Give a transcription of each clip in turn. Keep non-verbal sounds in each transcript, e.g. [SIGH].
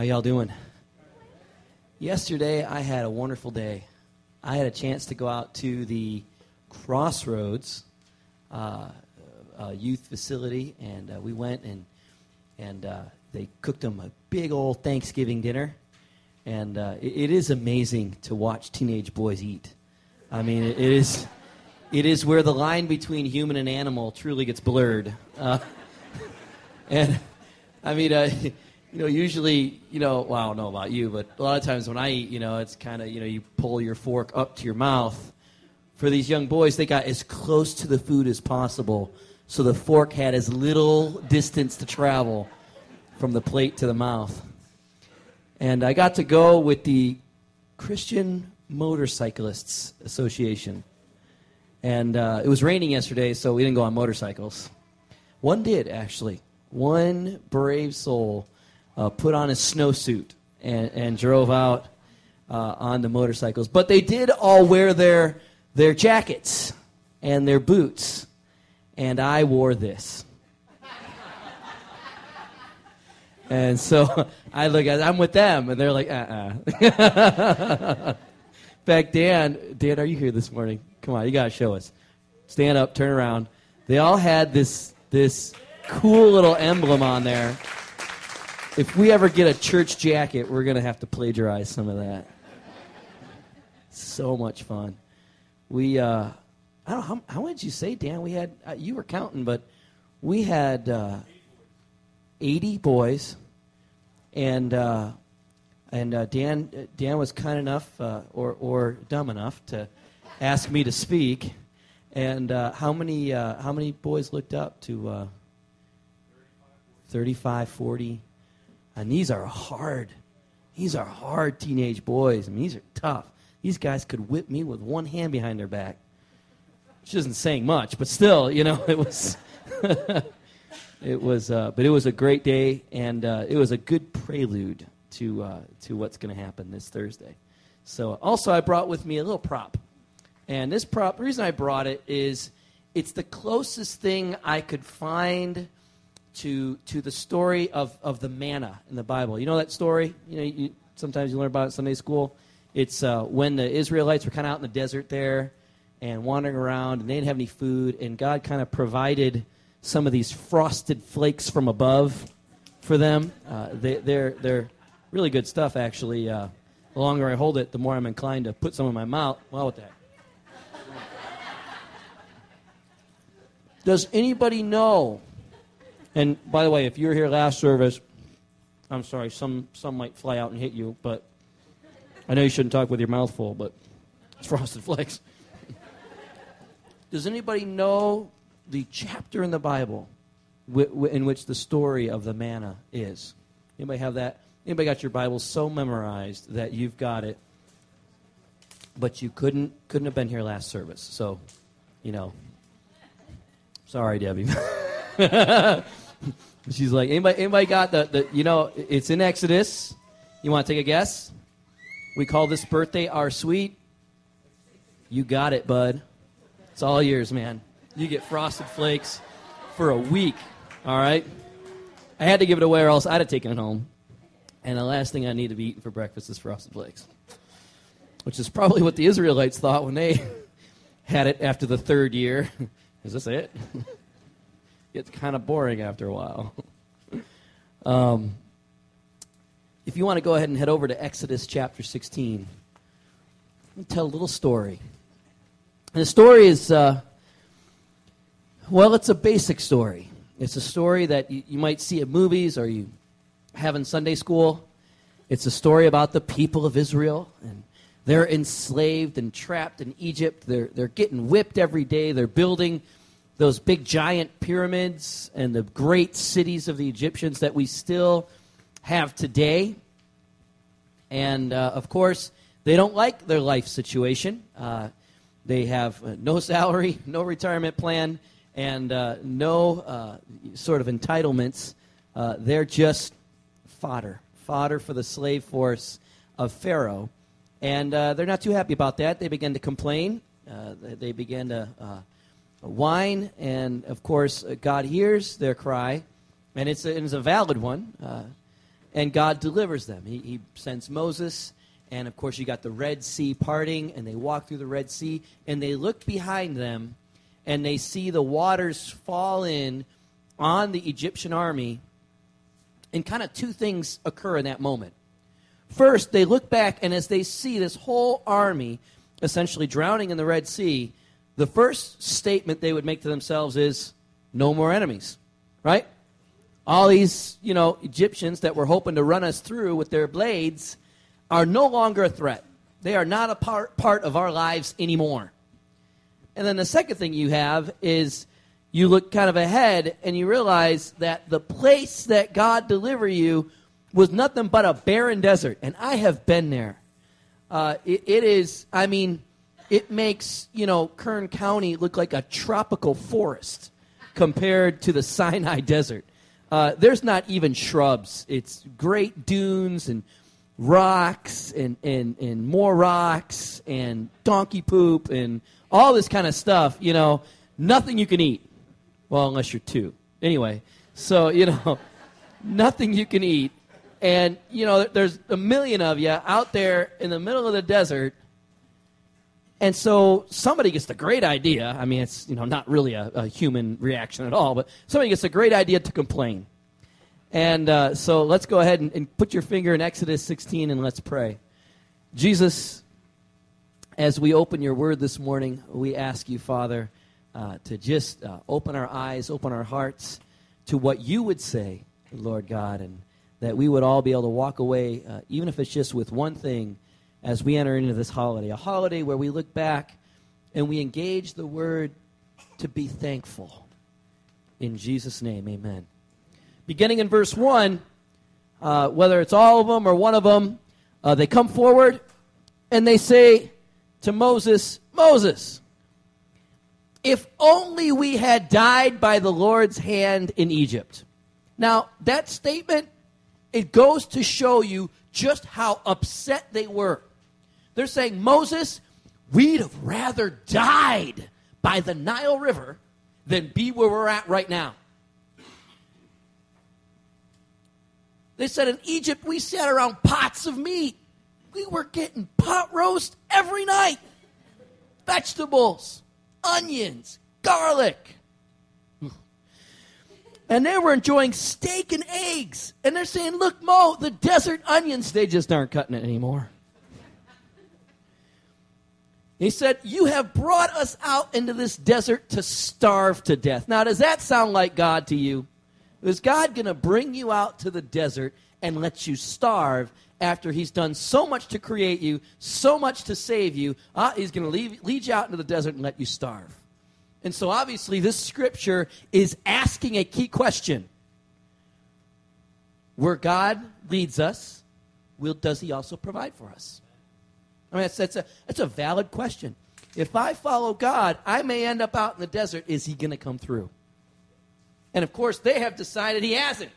How y'all doing? Yesterday, I had a wonderful day. I had a chance to go out to the Crossroads uh, uh, youth facility, and uh, we went and and uh, they cooked them a big old Thanksgiving dinner. And uh, it, it is amazing to watch teenage boys eat. I mean, it, it is it is where the line between human and animal truly gets blurred. Uh, [LAUGHS] and I mean, you know, usually, you know, well, I don't know about you, but a lot of times when I eat, you know, it's kind of, you know, you pull your fork up to your mouth. For these young boys, they got as close to the food as possible, so the fork had as little distance to travel from the plate to the mouth. And I got to go with the Christian Motorcyclists Association. And uh, it was raining yesterday, so we didn't go on motorcycles. One did, actually. One brave soul uh, put on a snowsuit and, and drove out uh, on the motorcycles. But they did all wear their, their jackets and their boots. And I wore this. and so [LAUGHS] I look at I'm with them, and they're like, uh uh In fact, Dan, Dan, are you here this morning? Come on, you gotta show us. Stand up, turn around. They all had this this cool little emblem on there. If we ever get a church jacket, we're gonna have to plagiarize some of that. So much fun. We, uh, I don't how, how did you say, Dan? We had uh, you were counting, but we had uh, eighty boys, and uh, and uh, Dan Dan was kind enough uh, or or dumb enough to ask me to speak. And how many how many boys looked up to uh, 35, 40? And these are hard. These are hard teenage boys. I mean, these are tough. These guys could whip me with one hand behind their back. Which isn't saying much, but still, you know, [LAUGHS] it was. [LAUGHS] it was, uh, but it was a great day, and uh, it was a good prelude to uh, to what's going to happen this Thursday. So, also, I brought with me a little prop. And this prop, the reason I brought it is it's the closest thing I could find to, to the story of, of the manna in the Bible. You know that story? You know, you, sometimes you learn about it in Sunday school. It's uh, when the Israelites were kind of out in the desert there and wandering around, and they didn't have any food, and God kind of provided some of these frosted flakes from above for them. Uh, they, are they're, they're really good stuff, actually. Uh, the longer I hold it, the more I'm inclined to put some in my mouth. Well, with that. Does anybody know? And by the way, if you were here last service, I'm sorry, some, some might fly out and hit you, but I know you shouldn't talk with your mouth full, but it's [LAUGHS] frosted flakes. Does anybody know the chapter in the Bible in which the story of the manna is? Anybody have that? Anybody got your Bible so memorized that you've got it, but you couldn't couldn't have been here last service? So, you know, Sorry, Debbie. [LAUGHS] [LAUGHS] She's like, anybody, anybody got the, the, you know, it's in Exodus. You want to take a guess? We call this birthday our sweet. You got it, bud. It's all yours, man. You get frosted flakes for a week, all right? I had to give it away or else I'd have taken it home. And the last thing I need to be eating for breakfast is frosted flakes, which is probably what the Israelites thought when they [LAUGHS] had it after the third year. [LAUGHS] Is this it? It's kind of boring after a while. [LAUGHS] um, if you want to go ahead and head over to Exodus chapter 16, I'll tell a little story. And the story is, uh, well, it's a basic story. It's a story that you, you might see at movies or you have in Sunday school. It's a story about the people of Israel and they're enslaved and trapped in Egypt. They're, they're getting whipped every day. They're building those big giant pyramids and the great cities of the Egyptians that we still have today. And uh, of course, they don't like their life situation. Uh, they have uh, no salary, [LAUGHS] no retirement plan, and uh, no uh, sort of entitlements. Uh, they're just fodder, fodder for the slave force of Pharaoh. And they're not too happy about that. They begin to complain. They begin to whine. And of course, God hears their cry. And it's a, it's a valid one. Uh, and God delivers them. He, he sends Moses, and of course, you got the Red Sea parting, and they walk through the Red Sea, and they look behind them, and they see the waters fall in on the Egyptian army, and kind of two things occur in that moment. First, they look back, and as they see this whole army essentially drowning in the Red Sea, the first statement they would make to themselves is, No more enemies, right? All these, you know, Egyptians that were hoping to run us through with their blades are no longer a threat. They are not a part, part of our lives anymore. And then the second thing you have is you look kind of ahead and you realize that the place that God delivered you was nothing but a barren desert. And I have been there. Uh, it, it is, I mean, it makes, you know, Kern County look like a tropical forest compared to the [LAUGHS] Sinai Desert. Uh, there's not even shrubs. It's great dunes and rocks and, and, and more rocks and donkey poop and all this kind of stuff, you know, nothing you can eat. Well, unless you're two. Anyway, so, [LAUGHS] you know, nothing you can eat. And, you know, there's a million of you out there in the middle of the desert. And so somebody gets the great idea. I mean, it's, you know, not really a, a human reaction at all, but somebody gets a great idea to complain. And uh, so let's go ahead and, and put your finger in Exodus 16 and let's pray. Jesus, as we open your word this morning, we ask you, Father, uh, to just uh, open our eyes, open our hearts to what you would say, Lord God, and that we would all be able to walk away, uh, even if it's just with one thing, as we enter into this holiday. A holiday where we look back and we engage the word to be thankful. In Jesus' name, amen. Beginning in verse 1, uh, whether it's all of them or one of them, uh, they come forward and they say to Moses, Moses, if only we had died by the Lord's hand in Egypt. Now, that statement it goes to show you just how upset they were. They're saying, Moses, we'd have rather died by the Nile River than be where we're at right now. They said in Egypt, we sat around pots of meat. We were getting pot roast every night, vegetables, onions, garlic and they were enjoying steak and eggs. And they're saying, Look, Mo, the desert onions, they just aren't cutting it anymore. He said, You have brought us out into this desert to starve to death. Now, does that sound like God to you? Is God going to bring you out to the desert and let you starve after He's done so much to create you, so much to save you? Uh, he's going to lead you out into the desert and let you starve. And so obviously, this scripture is asking a key question. Where God leads us, will, does He also provide for us? I mean, that's, that's, a, that's a valid question. If I follow God, I may end up out in the desert. Is He going to come through? And of course, they have decided He hasn't.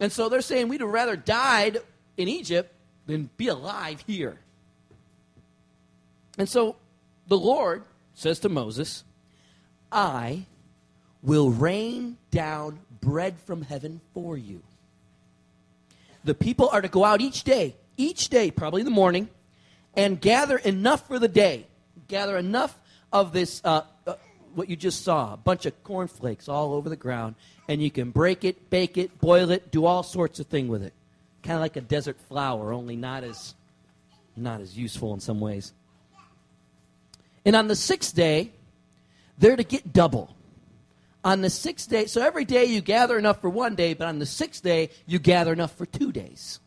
And so they're saying we'd have rather died in Egypt than be alive here. And so the Lord says to Moses, I will rain down bread from heaven for you. The people are to go out each day, each day, probably in the morning, and gather enough for the day. Gather enough of this, uh, uh, what you just saw, a bunch of cornflakes all over the ground, and you can break it, bake it, boil it, do all sorts of things with it. Kind of like a desert flour, only not as, not as useful in some ways. And on the sixth day, they're to get double. On the sixth day, so every day you gather enough for one day, but on the sixth day, you gather enough for two days.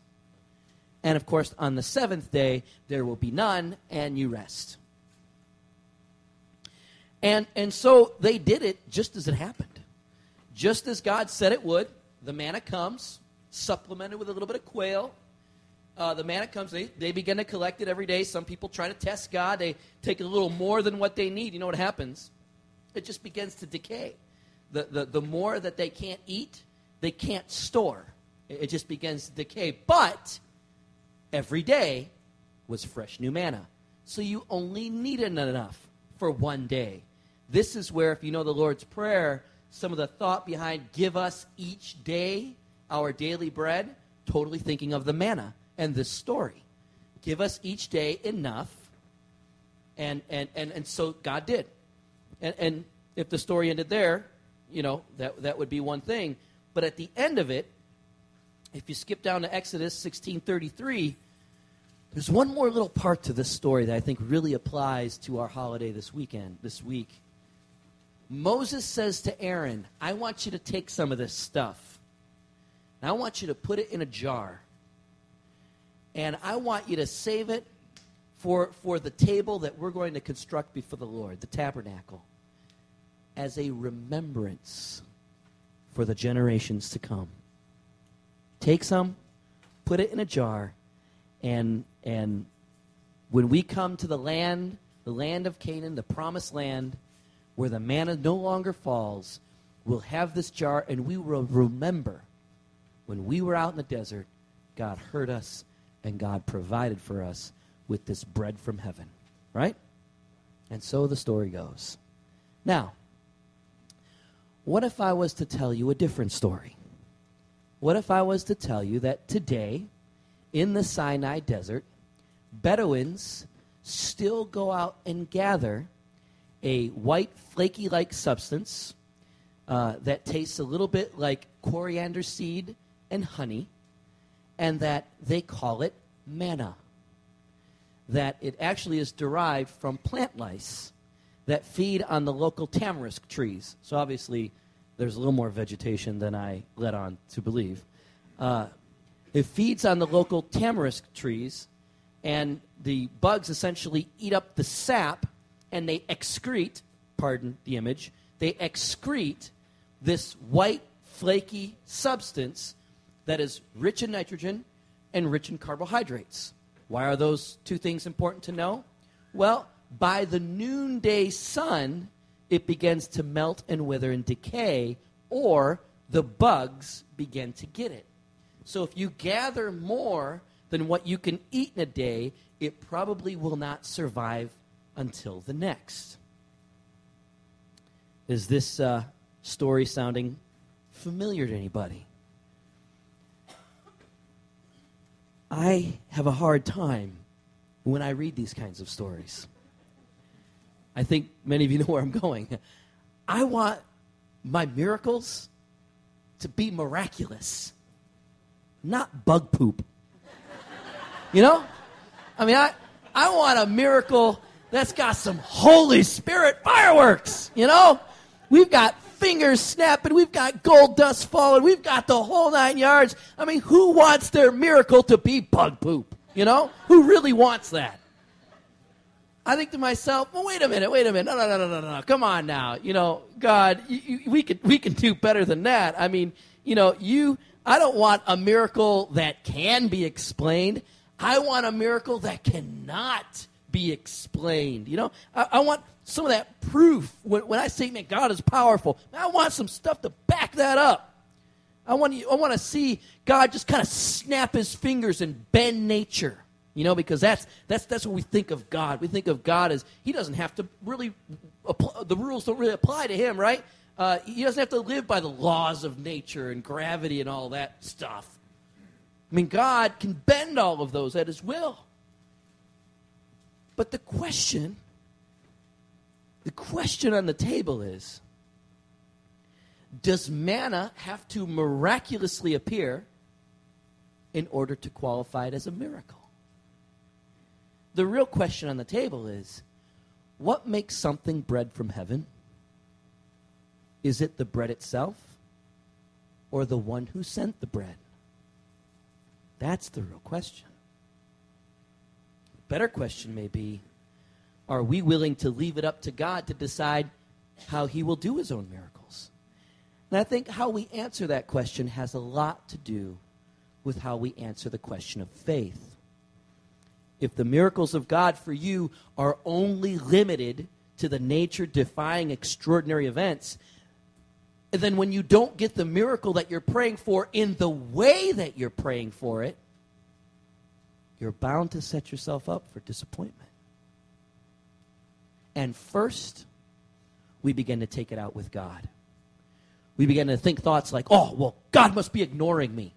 And of course, on the seventh day, there will be none, and you rest. And, and so they did it just as it happened. Just as God said it would, the manna comes, supplemented with a little bit of quail. Uh, the manna comes, they, they begin to collect it every day. Some people try to test God. They take a little more than what they need. You know what happens? it just begins to decay. The, the, the more that they can't eat, they can't store. It, it just begins to decay. But every day was fresh new manna. So you only needed enough for one day. This is where, if you know the Lord's Prayer, some of the thought behind give us each day our daily bread totally thinking of the manna and this story. Give us each day enough. And, and, and, and so God did. And, and if the story ended there, you know, that, that would be one thing. But at the end of it, if you skip down to Exodus 16:33, there's one more little part to this story that I think really applies to our holiday this weekend, this week. Moses says to Aaron, I want you to take some of this stuff. And I want you to put it in a jar. And I want you to save it for, for the table that we're going to construct before the Lord, the tabernacle, as a remembrance for the generations to come. Take some, put it in a jar, and and when we come to the land, the land of Canaan, the promised land, where the manna no longer falls, we'll have this jar and we will remember when we were out in the desert, God heard us and God provided for us with this bread from heaven. Right? And so the story goes. Now, what if I was to tell you a different story? What if I was to tell you that today, in the Sinai desert, Bedouins still go out and gather a white, flaky like substance uh, that tastes a little bit like coriander seed and honey, and that they call it manna. That it actually is derived from plant lice that feed on the local tamarisk trees. So obviously, there's a little more vegetation than I led on to believe. Uh, it feeds on the local tamarisk trees, and the bugs essentially eat up the sap and they excrete, pardon the image, they excrete this white, flaky substance that is rich in nitrogen and rich in carbohydrates. Why are those two things important to know? Well, by the noonday sun, it begins to melt and wither and decay, or the bugs begin to get it. So if you gather more than what you can eat in a day, it probably will not survive until the next. Is this uh, story sounding familiar to anybody? I have a hard time when I read these kinds of stories. I think many of you [LAUGHS] know where I'm going. I want my miracles to be miraculous, not bug poop. You know? I mean, I, I want a miracle that's got some Holy Spirit fireworks, you know? We've got fingers snapping, we've got gold dust falling, we've got the whole nine yards. I mean, who wants their miracle to be bug poop? You know? Who really wants that? I think to myself, well, wait a minute, wait a minute, no, no, no, no, no, no, come on now, you know, God, you, you, we can we can do better than that. I mean, you know, you, I don't want a miracle that can be explained. I want a miracle that cannot be explained. You know, I, I want some of that proof. When, when I say, man, God is powerful, I want some stuff to back that up. I want, you, I want to see God just kind of snap his fingers and bend nature. You know, because that's that's that's what we think of God. We think of God as He doesn't have to really apply, the rules don't really apply to Him, right? Uh, he doesn't have to live by the laws of nature and gravity and all that stuff. I mean, God can bend all of those at His will. But the question, the question on the table is Does manna have to miraculously appear in order to qualify it as a miracle? The real question on the table is what makes something bread from heaven? Is it the bread itself or the one who sent the bread? That's the real question. Better question may be are we willing to leave it up to God to decide how he will do his own miracles? And I think how we answer that question has a lot to do with how we answer the question of faith if the miracles of God for you are only limited to the nature defying extraordinary events, then when you don't get the miracle that you're praying for in the way that you're praying for it, you're bound to set yourself up for disappointment. And first, we begin to take it out with God. We begin to think thoughts like, oh, well, God must be ignoring me.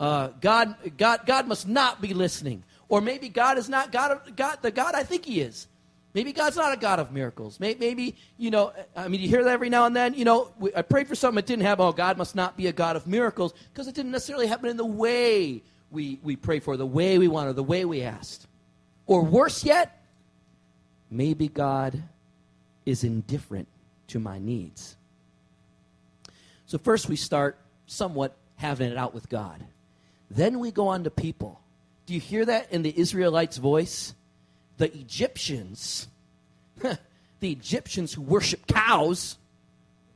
uh, God, God, God must not be listening. Or maybe God is not God, of, God, the God I think He is. Maybe God's not a God of miracles. Maybe, you know, I mean, you hear that every now and then. You know, I prayed for something that didn't happen. Oh, God must not be a God of miracles because it didn't necessarily happen in the way we, we prayed for, the way we wanted, the way we asked. Or worse yet, maybe God is indifferent to my needs. So, first we start somewhat having it out with God. Then we go on to people. Do you hear that in the Israelites' voice? The Egyptians, the Egyptians who worship cows,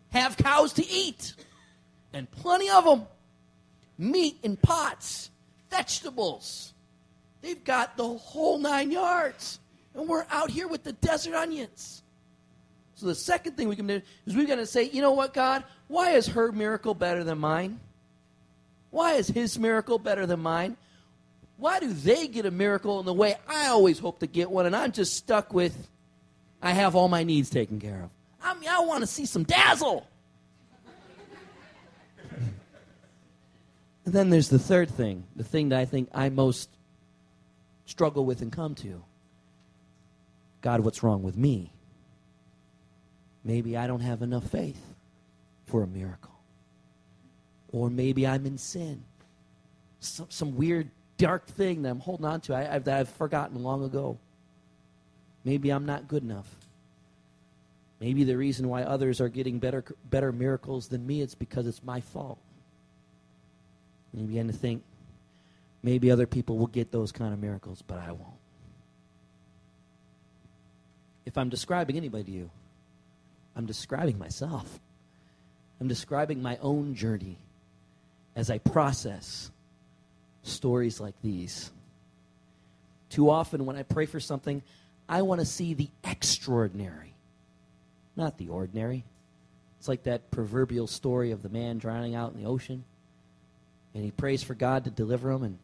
have cows to eat, and plenty of them. Meat in pots, vegetables. They've got the whole nine yards. And we're out here with the desert onions. So the second thing we can do is we're going to say, you know what, God? Why is her miracle better than mine? Why is his miracle better than mine? Why do they get a miracle in the way I always hope to get one, and I'm just stuck with, I have all my needs taken care of? I mean, I want to see some dazzle. and then there's the third thing, the thing that I think I most struggle with and come to. God, what's wrong with me? Maybe I don't have enough faith for a miracle. Or maybe I'm in sin. Some, some weird, dark thing that I'm holding on to I, I, that I've forgotten long ago. Maybe I'm not good enough. Maybe the reason why others are getting better, better miracles than me is because it's my fault. And you begin to think, maybe other people will get those kind of miracles, but I won't. If I'm describing anybody to you, I'm describing myself. I'm describing my own journey as I process stories like these. Too often, when I pray for something, I want to see the extraordinary, not the ordinary. It's like that proverbial story of the man drowning out in the ocean. And he prays for God to deliver him, and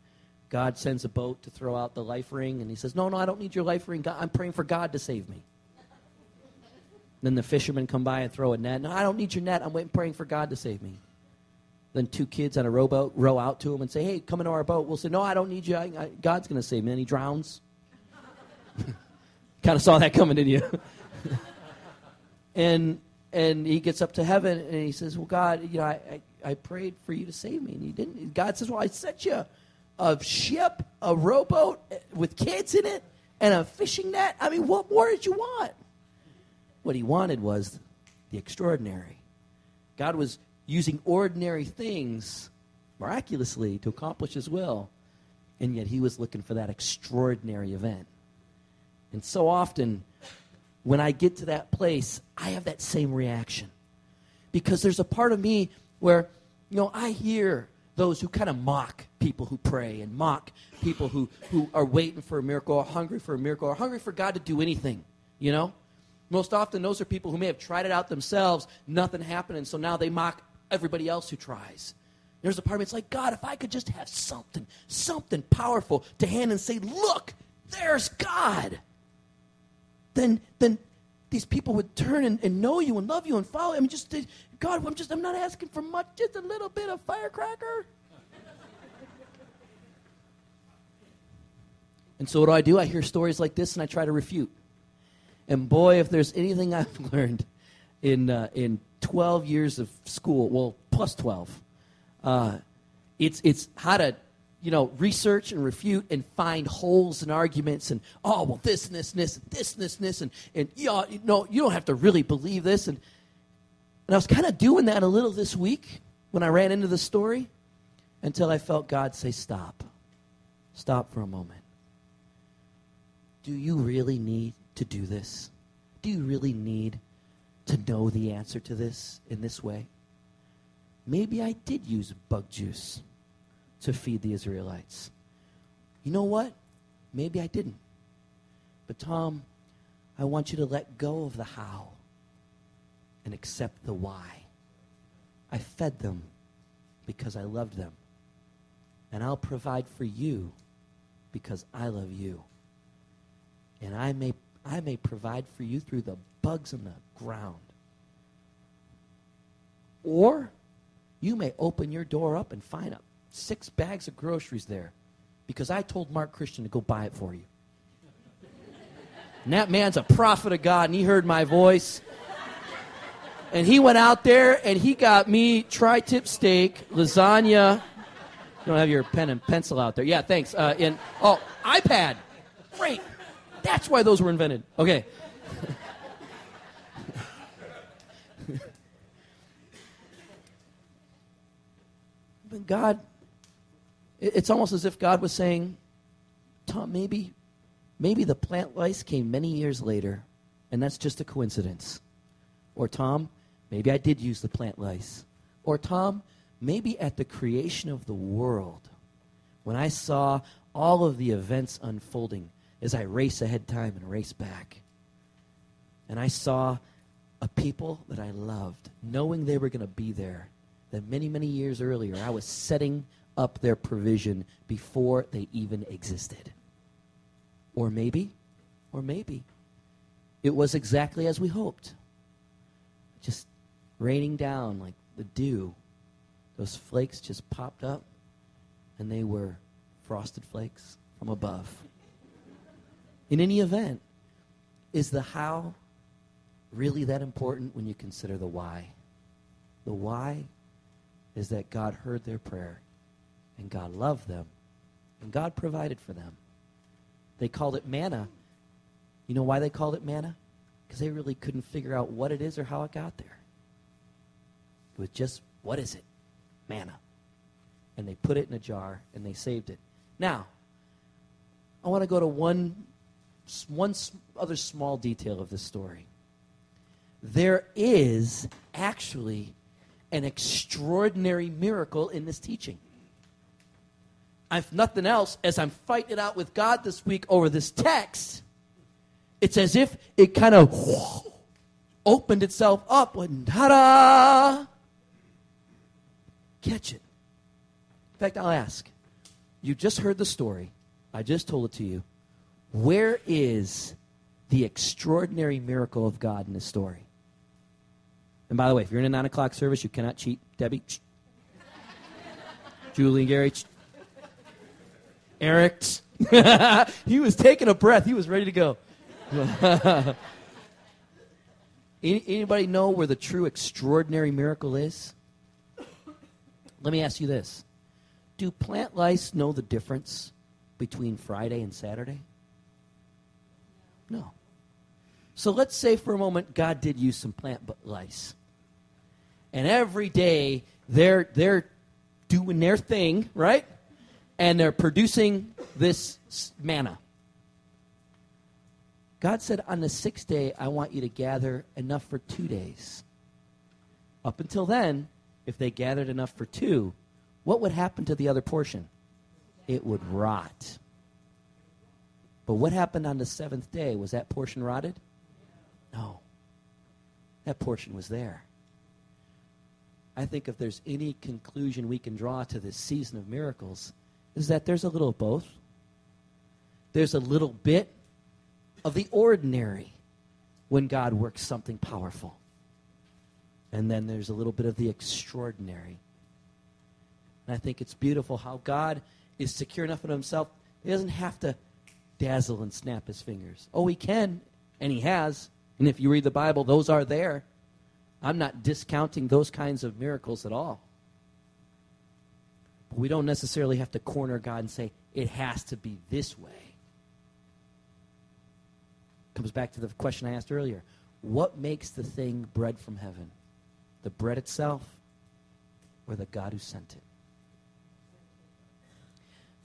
God sends a boat to throw out the life ring. And he says, No, no, I don't need your life ring. God, I'm praying for God to save me. Then the fishermen come by and throw a net. No, I don't need your net. I'm waiting, praying for God to save me. Then two kids on a rowboat row out to him and say, "Hey, come into our boat." We'll say, "No, I don't need you. I, I, God's going to save me." And he drowns. [LAUGHS] kind of saw that coming, didn't you? [LAUGHS] and and he gets up to heaven and he says, "Well, God, you know, I, I, I prayed for you to save me, and you didn't." God says, "Well, I sent you a ship, a rowboat eh, with kids in it, and a fishing net. I mean, what more did you want?" What he wanted was the extraordinary. God was using ordinary things miraculously to accomplish his will, and yet he was looking for that extraordinary event. And so often, when I get to that place, I have that same reaction. Because there's a part of me where, you know, I hear those who kind of mock people who pray and mock people who, who are waiting for a miracle or hungry for a miracle or hungry for God to do anything, you know? Most often, those are people who may have tried it out themselves, nothing happened, and so now they mock everybody else who tries. There's a part of me, it's like, God, if I could just have something, something powerful to hand and say, look, there's God, then, then these people would turn and, and know you and love you and follow. You. I mean, just, God, I'm just, I'm not asking for much, just a little bit of firecracker. [LAUGHS] and so what do I do? I hear stories like this and I try to refute. And boy, if there's anything I've [LAUGHS] learned in, uh, in 12 years of school, well, plus 12, uh, it's, it's how to, you know, research and refute and find holes in arguments and, oh, well, this and this and this and this and this and this. And, and you, know, you, know, you don't have to really believe this. And, and I was kind of doing that a little this week when I ran into the story until I felt God say, stop. Stop for a moment. Do you really need to do this? Do you really need to know the answer to this in this way? Maybe I did use bug juice to feed the Israelites. You know what? Maybe I didn't. But, Tom, I want you to let go of the how and accept the why. I fed them because I loved them. And I'll provide for you because I love you. And I may I may provide for you through the bugs in the ground. Or you may open your door up and find a six bags of groceries there because I told Mark Christian to go buy it for you. And that man's a prophet of God, and he heard my voice. And he went out there and he got me tri tip steak, lasagna. You don't have your pen and pencil out there. Yeah, thanks. Uh, in, oh, iPad. Great. That's why those were invented. Okay. [LAUGHS] God, it's almost as if God was saying, Tom, maybe, maybe the plant lice came many years later, and that's just a coincidence. Or Tom, maybe I did use the plant lice. Or Tom, maybe at the creation of the world, when I saw all of the events unfolding as I race ahead time and race back, and I saw a people that I loved, knowing they were going to be there, that many, many years earlier I was setting up their provision before they even existed. Or maybe, or maybe, it was exactly as we hoped. Just raining down like the dew. Those flakes just popped up, and they were frosted flakes from above. In any event, is the how really that important when you consider the why? The why is that God heard their prayer and God loved them and God provided for them. They called it manna. You know why they called it manna? Because they really couldn't figure out what it is or how it got there. It was just, what is it? Manna. And they put it in a jar and they saved it. Now, I want to go to one, one other small detail of this story. There is actually an extraordinary miracle in this teaching. If nothing else, as I'm fighting it out with God this week over this text, it's as if it kind of [LAUGHS] opened itself up and ta-da! Catch it. In fact, I'll ask. You just heard the story. I just told it to you. Where is the extraordinary miracle of God in this story? And by the way, if you're in a 9 o'clock service, you cannot cheat. Debbie. Julie and Gary. Eric. [LAUGHS] he was taking a breath. He was ready to go. [LAUGHS] Anybody know where the true extraordinary miracle is? Let me ask you this. Do plant lice know the difference between Friday and Saturday? No. So let's say for a moment God did use some plant lice and every day they're they're doing their thing, right? And they're producing this manna. God said, On the sixth day, I want you to gather enough for two days. Up until then, if they gathered enough for two, what would happen to the other portion? It would rot. But what happened on the seventh day? Was that portion rotted? No. That portion was there. I think if there's any conclusion we can draw to this season of miracles, is that there's a little of both. There's a little bit of the ordinary when God works something powerful. And then there's a little bit of the extraordinary. And I think it's beautiful how God is secure enough in himself, he doesn't have to dazzle and snap his fingers. Oh, he can, and he has. And if you read the Bible, those are there. I'm not discounting those kinds of miracles at all. But we don't necessarily have to corner God and say, it has to be this way. Comes back to the question I asked earlier. What makes the thing bread from heaven? The bread itself or the God who sent it?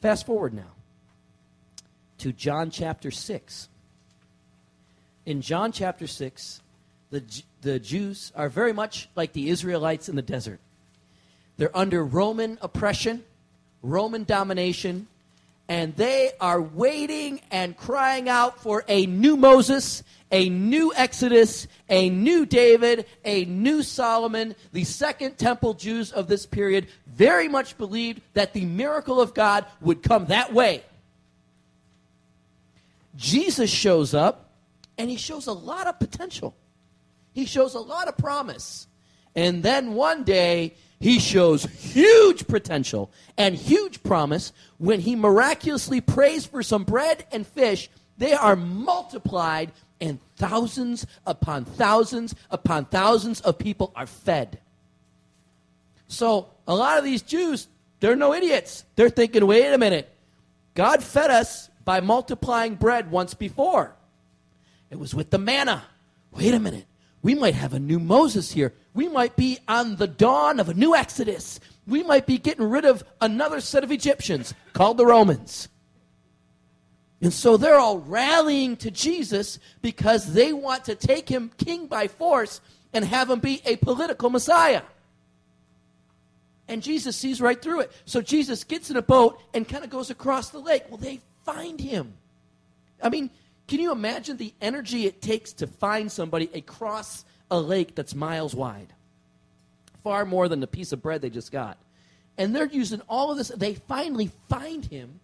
Fast forward now to John chapter 6. In John chapter 6, the, the Jews are very much like the Israelites in the desert. They're under Roman oppression, Roman domination, and they are waiting and crying out for a new Moses, a new Exodus, a new David, a new Solomon. The second temple Jews of this period very much believed that the miracle of God would come that way. Jesus shows up, and he shows a lot of potential. He shows a lot of promise. And then one day, he shows huge potential and huge promise when he miraculously prays for some bread and fish. They are multiplied, and thousands upon thousands upon thousands of people are fed. So, a lot of these Jews, they're no idiots. They're thinking, wait a minute. God fed us by multiplying bread once before. It was with the manna. Wait a minute. We might have a new Moses here. We might be on the dawn of a new Exodus. We might be getting rid of another set of Egyptians called the Romans. And so they're all rallying to Jesus because they want to take him king by force and have him be a political Messiah. And Jesus sees right through it. So Jesus gets in a boat and kind of goes across the lake. Well, they find him. I mean, can you imagine the energy it takes to find somebody across a lake that's miles wide? Far more than the piece of bread they just got. And they're using all of this. They finally find him.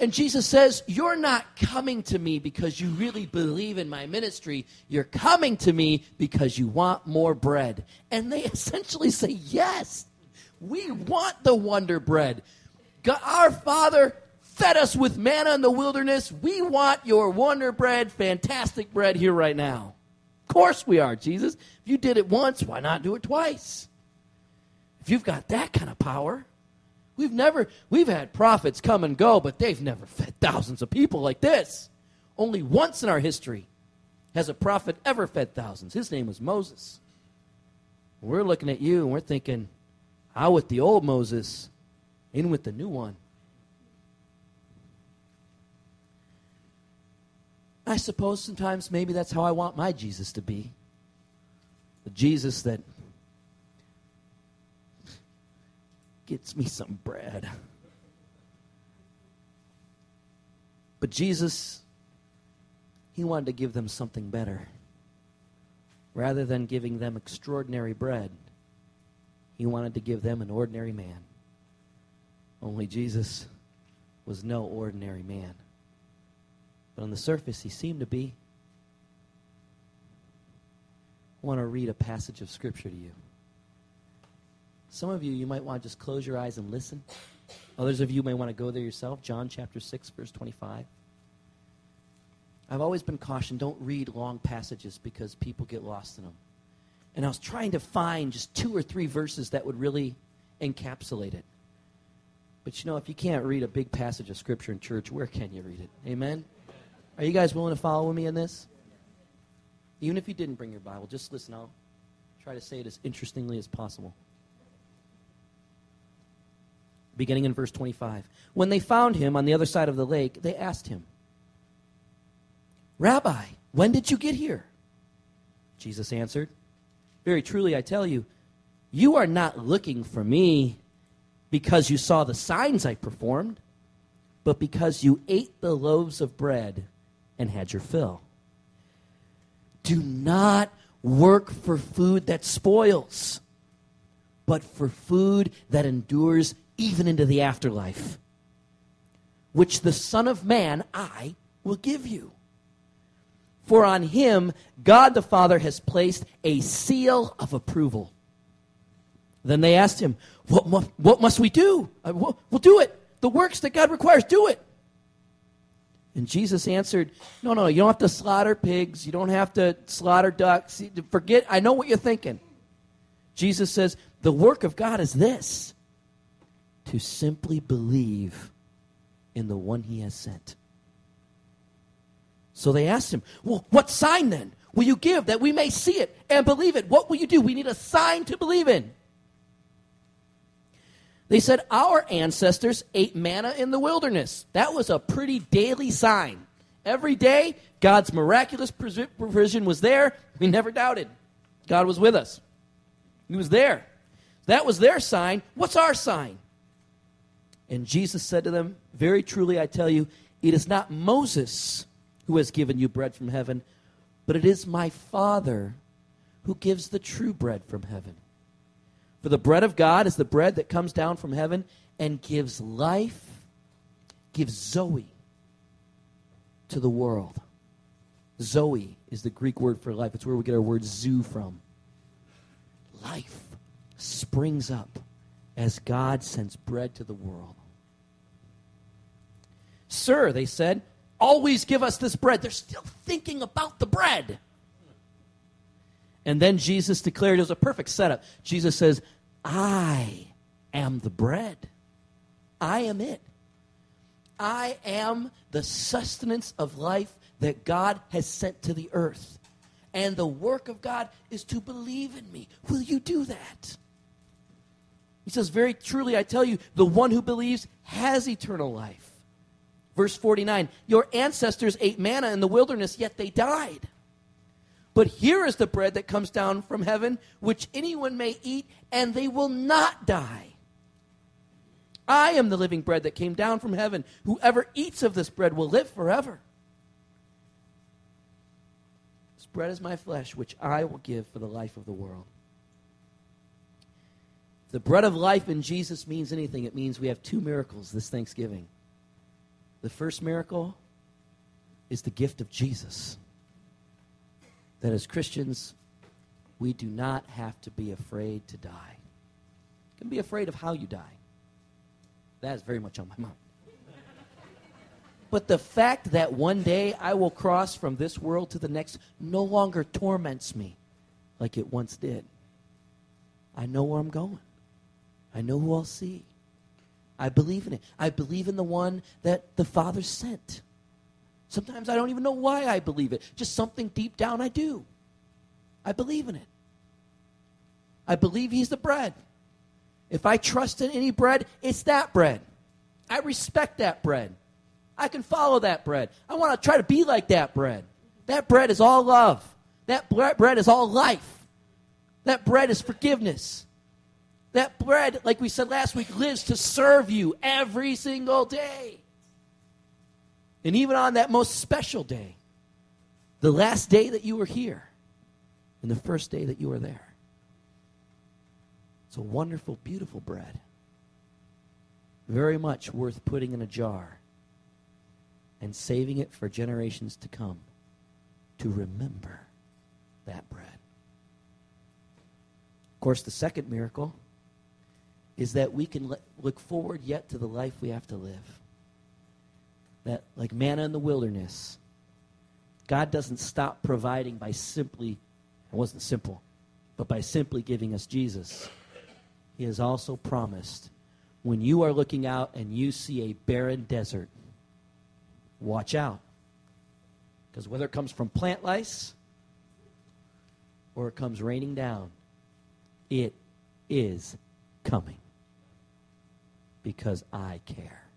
And Jesus says, You're not coming to me because you really believe in my ministry. You're coming to me because you want more bread. And they [LAUGHS] essentially say, Yes, we want the wonder bread. God, our Father fed us with manna in the wilderness. We want your wonder bread, fantastic bread here right now. Of course we are, Jesus. If you did it once, why not do it twice? If you've got that kind of power, we've never we've had prophets come and go, but they've never fed thousands of people like this. Only once in our history has a prophet ever fed thousands. His name was Moses. We're looking at you and we're thinking, out with the old Moses, in with the new one. I suppose sometimes maybe that's how I want my Jesus to be. The Jesus that gets me some bread. But Jesus, he wanted to give them something better. Rather than giving them extraordinary bread, he wanted to give them an ordinary man. Only Jesus was no ordinary man. But on the surface, he seemed to be. I want to read a passage of Scripture to you. Some of you, you might want to just close your eyes and listen. Others of you may want to go there yourself. John chapter 6, verse 25. I've always been cautioned don't read long passages because people get lost in them. And I was trying to find just two or three verses that would really encapsulate it. But you know, if you can't read a big passage of Scripture in church, where can you read it? Amen? Are you guys willing to follow me in this? Even if you didn't bring your Bible, just listen. I'll try to say it as interestingly as possible. Beginning in verse 25. When they found him on the other side of the lake, they asked him, Rabbi, when did you get here? Jesus answered, Very truly, I tell you, you are not looking for me because you saw the signs I performed, but because you ate the loaves of bread and had your fill. Do not work for food that spoils, but for food that endures even into the afterlife, which the Son of Man, I, will give you. For on him, God the Father has placed a seal of approval. Then they asked him, What, what must we do? Uh, we'll, we'll do it. The works that God requires, do it. And Jesus answered, No, no, you don't have to slaughter pigs. You don't have to slaughter ducks. Forget, I know what you're thinking. Jesus says, The work of God is this to simply believe in the one he has sent. So they asked him, Well, what sign then will you give that we may see it and believe it? What will you do? We need a sign to believe in. They said, Our ancestors ate manna in the wilderness. That was a pretty daily sign. Every day, God's miraculous provision was there. We never doubted. God was with us, He was there. That was their sign. What's our sign? And Jesus said to them, Very truly, I tell you, it is not Moses who has given you bread from heaven, but it is my Father who gives the true bread from heaven. For the bread of God is the bread that comes down from heaven and gives life, gives Zoe to the world. Zoe is the Greek word for life. It's where we get our word zoo from. Life, springs up as God sends bread to the world. Sir, they said, always give us this bread. They're still thinking about the bread. And then Jesus declared it was a perfect setup. Jesus says, I am the bread. I am it. I am the sustenance of life that God has sent to the earth. And the work of God is to believe in me. Will you do that? He says, Very truly, I tell you, the one who believes has eternal life. Verse 49 Your ancestors ate manna in the wilderness, yet they died. But here is the bread that comes down from heaven, which anyone may eat, and they will not die. I am the living bread that came down from heaven. Whoever eats of this bread will live forever. This bread is my flesh, which I will give for the life of the world. If the bread of life in Jesus means anything, it means we have two miracles this Thanksgiving. The first miracle is the gift of Jesus. That as Christians, we do not have to be afraid to die. You can be afraid of how you die. That is very much on my mind. But the fact that one day I will cross from this world to the next no longer torments me like it once did. I know where I'm going. I know who I'll see. I believe in it. I believe in the one that the Father sent. Sometimes I don't even know why I believe it. Just something deep down I do. I believe in it. I believe He's the bread. If I trust in any bread, it's that bread. I respect that bread. I can follow that bread. I want to try to be like that bread. That bread is all love. That bread is all life. That bread is forgiveness. That bread, like we said last week, lives to serve you every single day. And even on that most special day, the last day that you were here, and the first day that you were there. It's a wonderful, beautiful bread. Very much worth putting in a jar and saving it for generations to come to remember that bread. Of course, the second miracle is that we can look forward yet to the life we have to live. That, like manna in the wilderness, God doesn't stop providing by simply, it wasn't simple, but by simply giving us Jesus. He has also promised when you are looking out and you see a barren desert, watch out. Because whether it comes from plant lice or it comes raining down, it is coming. Because I care.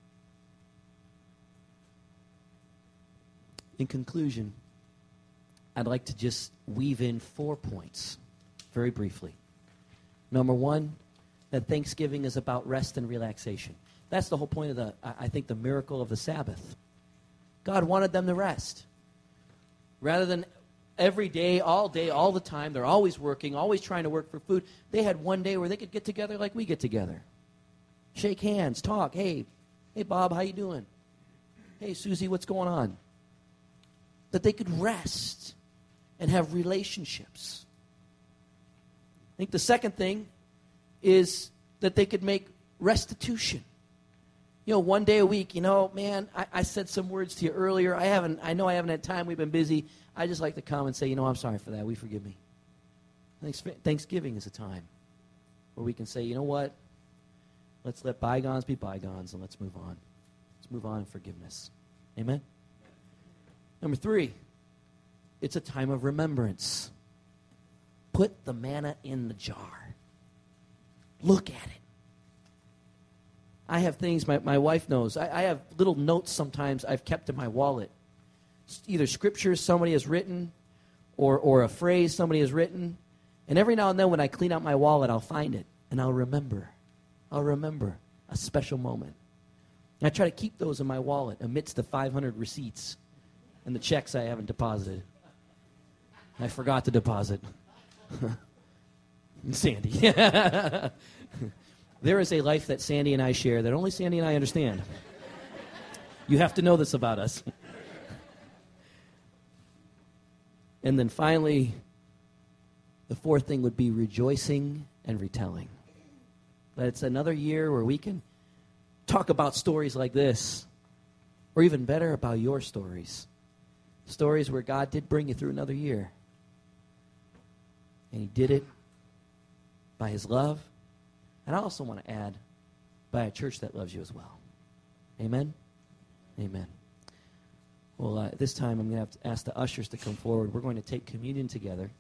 In conclusion, I'd like to just weave in four points very briefly. Number one, that Thanksgiving is about rest and relaxation. That's the whole point of the, I think, the miracle of the Sabbath. God wanted them to rest. Rather than every day, all day, all the time, they're always working, always trying to work for food. They had one day where they could get together like we get together. Shake hands, talk. Hey, hey Bob, how you doing? Hey Susie, what's going on? That they could rest and have relationships. I think the second thing is that they could make restitution. You know, one day a week, you know, man, I, I, said some words to you earlier. I haven't, I know I haven't had time. We've been busy. I just like to come and say, you know, I'm sorry for that. We forgive me. Thanksgiving is a time where we can say, you know what? Let's let bygones be bygones and let's move on. Let's move on in forgiveness. Amen? Number three, it's a time of remembrance. Put the manna in the jar. Look at it. I have things my, my wife knows. I, I have little notes sometimes I've kept in my wallet. Either scriptures somebody has written or, or a phrase somebody has written. And every now and then when I clean out my wallet, I'll find it and I'll remember. I'll remember a special moment. And I try to keep those in my wallet amidst the 500 receipts and the checks I haven't deposited. I forgot to deposit. [LAUGHS] Sandy. [LAUGHS] there is a life that Sandy and I share that only Sandy and I understand. You have to know this about us. [LAUGHS] and then finally, the fourth thing would be rejoicing and retelling. that it's another year where we can talk about stories like this, or even better, about your stories. Stories where God did bring you through another year. And He did it by His love. And I also want to add, by a church that loves you as well. Amen? Amen. Well, uh, this time I'm going to have to ask the ushers to come forward. We're going to take communion together.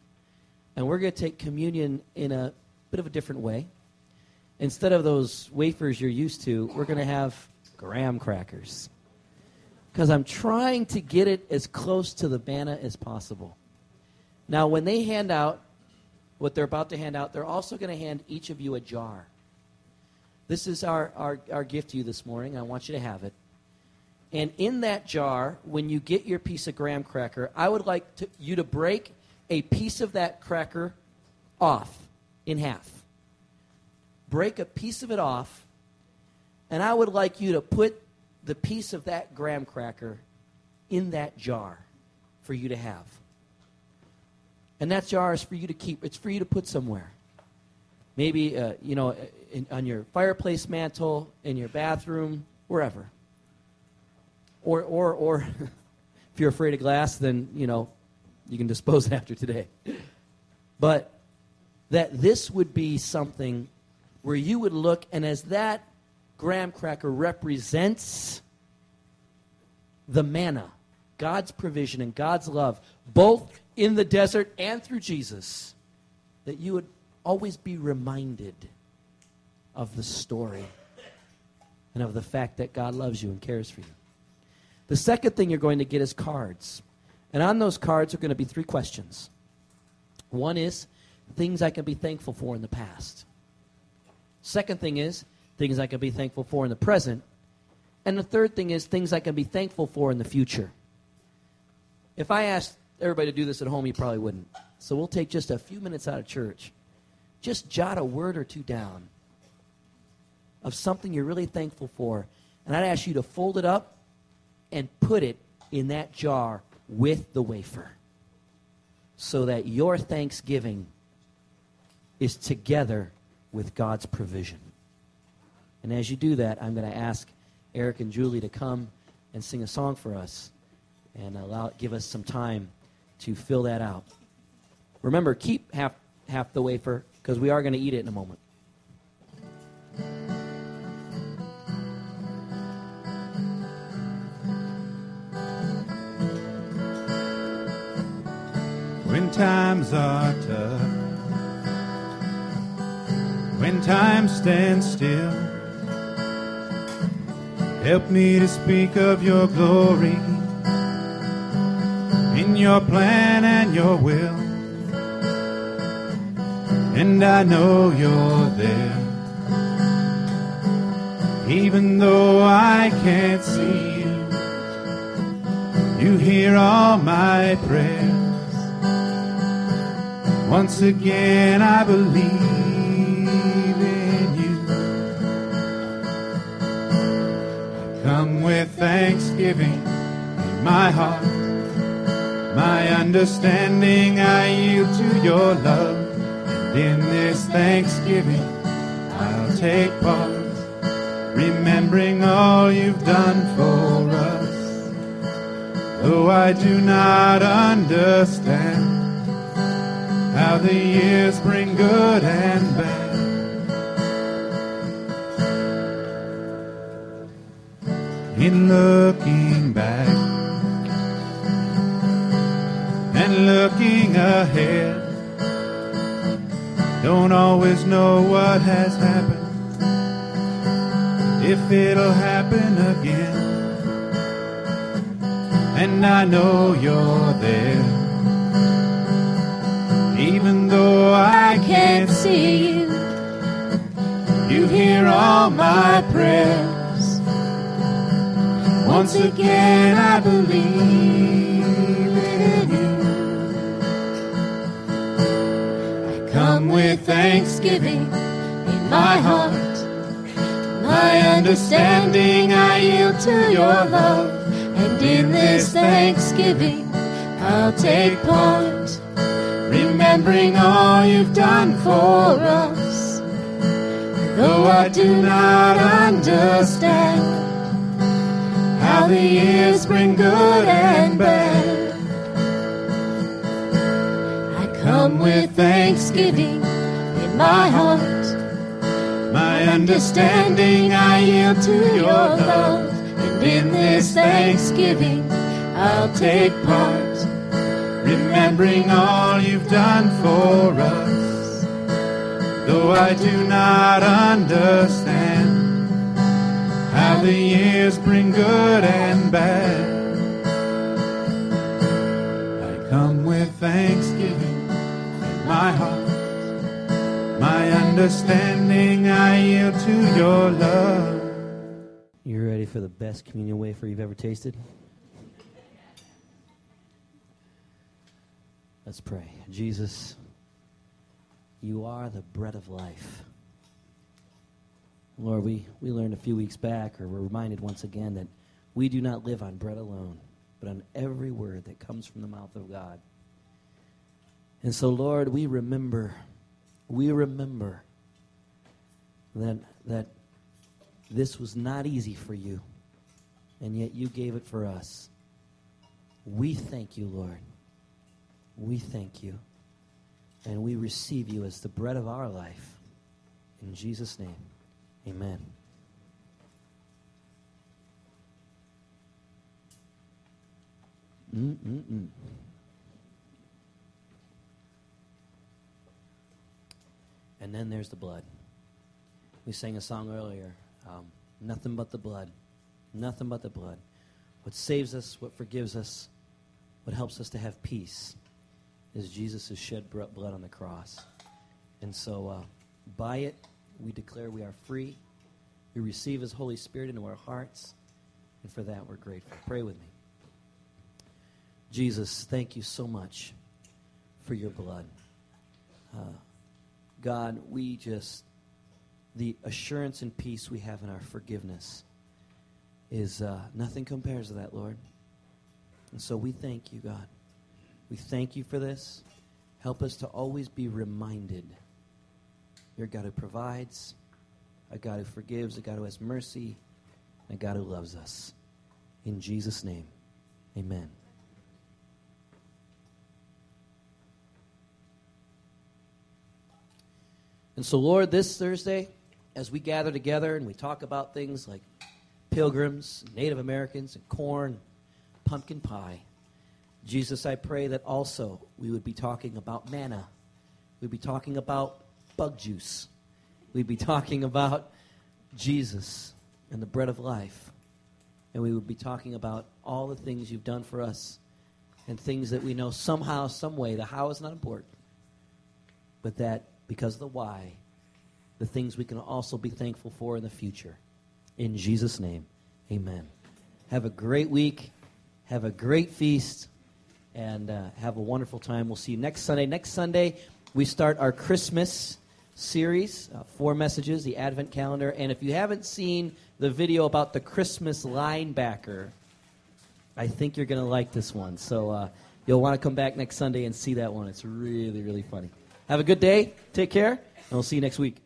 And we're going to take communion in a bit of a different way. Instead of those wafers you're used to, we're going to have graham crackers. Because I'm trying to get it as close to the manna as possible. Now, when they hand out what they're about to hand out, they're also going to hand each of you a jar. This is our, our, our gift to you this morning. I want you to have it. And in that jar, when you get your piece of graham cracker, I would like to, you to break a piece of that cracker off in half. Break a piece of it off, and I would like you to put the piece of that graham cracker in that jar for you to have. And that jar is for you to keep, it's for you to put somewhere. Maybe, uh, you know, in, on your fireplace mantle, in your bathroom, wherever. Or, or, or [LAUGHS] if you're afraid of glass, then, you know, you can dispose it [LAUGHS] after today. But that this would be something where you would look, and as that graham cracker represents the manna, God's provision and God's love, both in the desert and through Jesus, that you would always be reminded of the story and of the fact that God loves you and cares for you. The second thing you're going to get is cards. And on those cards are going to be three questions. One is things I can be thankful for in the past. Second thing is things I can be thankful for in the present. And the third thing is things I can be thankful for in the future. If I asked everybody to do this at home, you probably wouldn't. So we'll take just a few minutes out of church. Just jot a word or two down of something you're really thankful for. And I'd ask you to fold it up and put it in that jar with the wafer so that your thanksgiving is together with God's provision. And as you do that, I'm going to ask Eric and Julie to come and sing a song for us and allow give us some time to fill that out. Remember, keep half half the wafer because we are going to eat it in a moment. when times are tough, when time stands still. Help me to speak of your glory in your plan and your will. And I know you're there. Even though I can't see you, you hear all my prayers. Once again, I believe with thanksgiving in my heart. My understanding I yield to your love. And in this thanksgiving, I'll take part, remembering all you've done for us. Though I do not understand how the years bring good and bad. In looking back and looking ahead, don't always know what has happened, if it'll happen again. And I know you're there even though I can't see you. You hear all my prayers. Once again, I believe in you. I come with thanksgiving in my heart. My understanding, I yield to your love. And in this thanksgiving, I'll take part remembering all you've done for us. Though I do not understand how the years bring good and bad, I come with thanksgiving in my heart. My understanding I yield to your love, and in this thanksgiving I'll take part, remembering all you've done for us. Though I do not understand the years bring good and bad, I come with thanksgiving in my heart. My understanding I yield to your love. You ready for the best communion wafer you've ever tasted? Let's pray. Jesus, you are the bread of life. Lord, we, we learned a few weeks back, or we're reminded once again, that we do not live on bread alone, but on every word that comes from the mouth of God. And so, Lord, we remember, we remember that, that this was not easy for you, and yet you gave it for us. We thank you, Lord. We thank you. And we receive you as the bread of our life. In Jesus' name, amen. Mm-mm-mm. And then there's the blood. We sang a song earlier. Um, nothing but the blood. Nothing but the blood. What saves us, what forgives us, what helps us to have peace is Jesus' shed blood on the cross. And so, uh, by it, we declare we are free. We receive His Holy Spirit into our hearts. And for that, we're grateful. Pray with me. Jesus, thank you so much for your blood. Uh, God, we just, the assurance and peace we have in our forgiveness is uh, nothing compares to that, Lord. And so we thank you, God. We thank you for this. Help us to always be reminded you're a God who provides, a God who forgives, a God who has mercy, a God who loves us. In Jesus' name, amen. And so, Lord, this Thursday, as we gather together and we talk about things like pilgrims, Native Americans, and corn, pumpkin pie, Jesus, I pray that also we would be talking about manna. We'd be talking about bug juice. We'd be talking about Jesus and the bread of life. And we would be talking about all the things you've done for us and things that we know somehow, some way, the how is not important, but that because of the why, the things we can also be thankful for in the future. In Jesus' name, amen. Have a great week. Have a great feast and uh, have a wonderful time. We'll see you next Sunday. Next Sunday, we start our Christmas series, uh, four messages, the Advent calendar. And if you haven't seen the video about the Christmas linebacker, I think you're going to like this one. So uh, you'll want to come back next Sunday and see that one. It's really, really funny. Have a good day. Take care, and we'll see you next week.